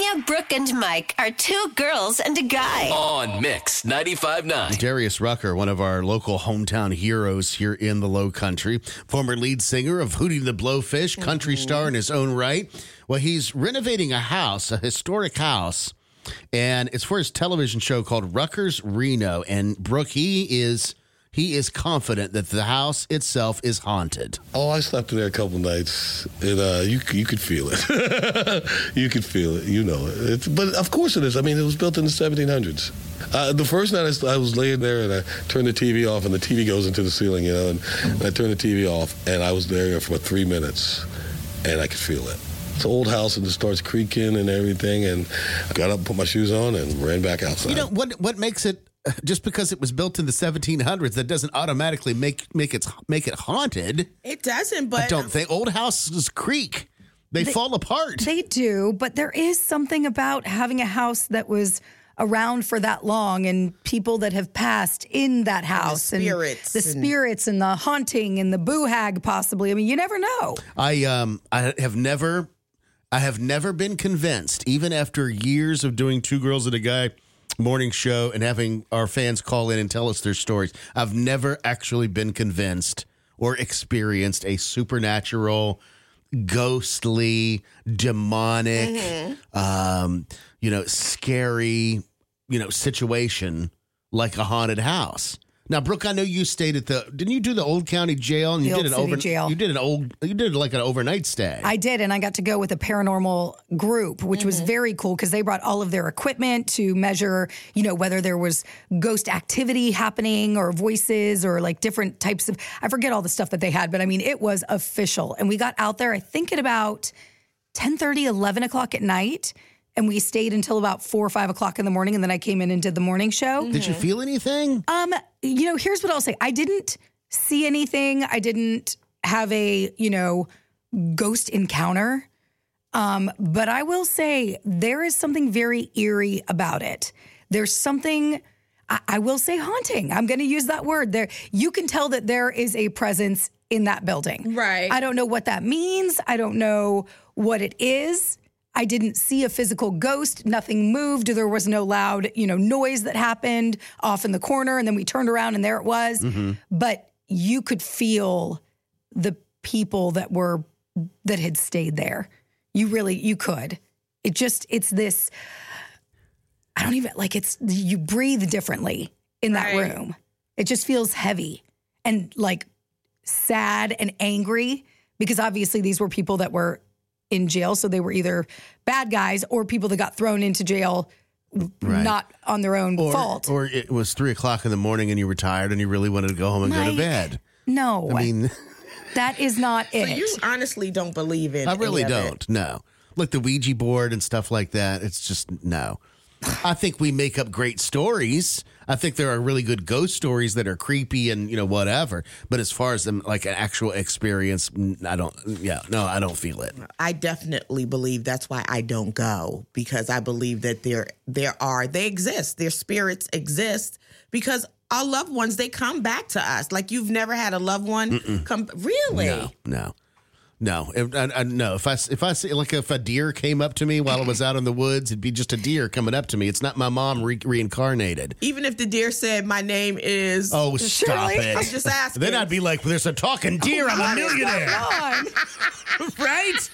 Tanya, Brooke, and Mike are two girls and a guy. On Mix 95.9. Darius Rucker, one of our local hometown heroes here in the Low Country, former lead singer of Hootie the Blowfish, country mm-hmm. star in his own right. Well, he's renovating a house, a historic house, and it's for his television show called Rucker's Reno. And Brooke, he is he is confident that the house itself is haunted. Oh, I slept in there a couple nights, and uh, you you could feel it. you could feel it. You know it. It's, but of course it is. I mean, it was built in the 1700s. Uh, the first night I was laying there and I turned the TV off, and the TV goes into the ceiling, you know, and, and I turned the TV off, and I was there for three minutes, and I could feel it. It's an old house, and it starts creaking and everything, and I got up, put my shoes on, and ran back outside. You know what? What makes it just because it was built in the 1700s that doesn't automatically make make it make it haunted. It doesn't, but I don't think old houses creak; they, fall apart. They do, but there is something about having a house that was around for that long and people that have passed in that house spirits the and- spirits and the haunting and the boo hag possibly. I mean, you never know. I um I have never I have never been convinced, even after years of doing two girls and a guy morning show and having our fans call in and tell us their stories. I've never actually been convinced or experienced a supernatural, ghostly, demonic, um, you know, scary, you know, situation like a haunted house. Now, Brooke, I know you stayed at the. Didn't you do the Old County Jail? And The you Old did an City over. Jail. You did an old. You did like an overnight stay. I did, and I got to go with a paranormal group, which Mm-hmm. was very cool because they brought all of their equipment to measure, you know, whether there was ghost activity happening or voices or like different types of. I forget all the stuff that they had, but I mean, it was official. And we got out there, I think, at about 10 30, 11 o'clock at night. And we stayed until about four or five o'clock in the morning. And then I came in and did the morning show. did you feel anything? Um, you know, here's what I'll say. I didn't see anything. I didn't have a, you know, ghost encounter. Um, but I will say there is something very eerie about it. There's something I, I will say haunting. I'm going to use that word. There, you can tell that there is a presence in that building. Right. I don't know what that means. I don't know what it is. I didn't see a physical ghost. Nothing moved. There was no loud, you know, noise that happened off in the corner. And then we turned around and there it was. Mm-hmm. But you could feel the people that were that had stayed there. You really you could. It just it's this. I don't even like it's you breathe differently in that Right. room. It just feels heavy and like sad and angry because obviously these were people that were in jail. So they were either bad guys or people that got thrown into jail not on their own Or, fault. or it was three o'clock in the morning and you were tired and you really wanted to go home and go to bed. no, I mean, that is not so it. you honestly don't believe in. I really any of it. don't. No, like the Ouija board and stuff like that. It's just no. I think we make up great stories. I think there are really good ghost stories that are creepy and you know whatever. But as far as them like an actual experience, I don't. Yeah, no, I don't feel it. I definitely believe that's why I don't go because I believe that there there are they exist. Their spirits exist because our loved ones they come back to us. Like you've never had a loved one come really. No, no, no. If, I, I, no. If I if I see like if a deer came up to me while I was out in the woods, it'd be just a deer coming up to me. It's not my mom re- reincarnated. Even if the deer said my name is Oh, stop Shirley? it! I'm just asking. Then I'd be like, "There's a talking deer. I'm a millionaire." going right?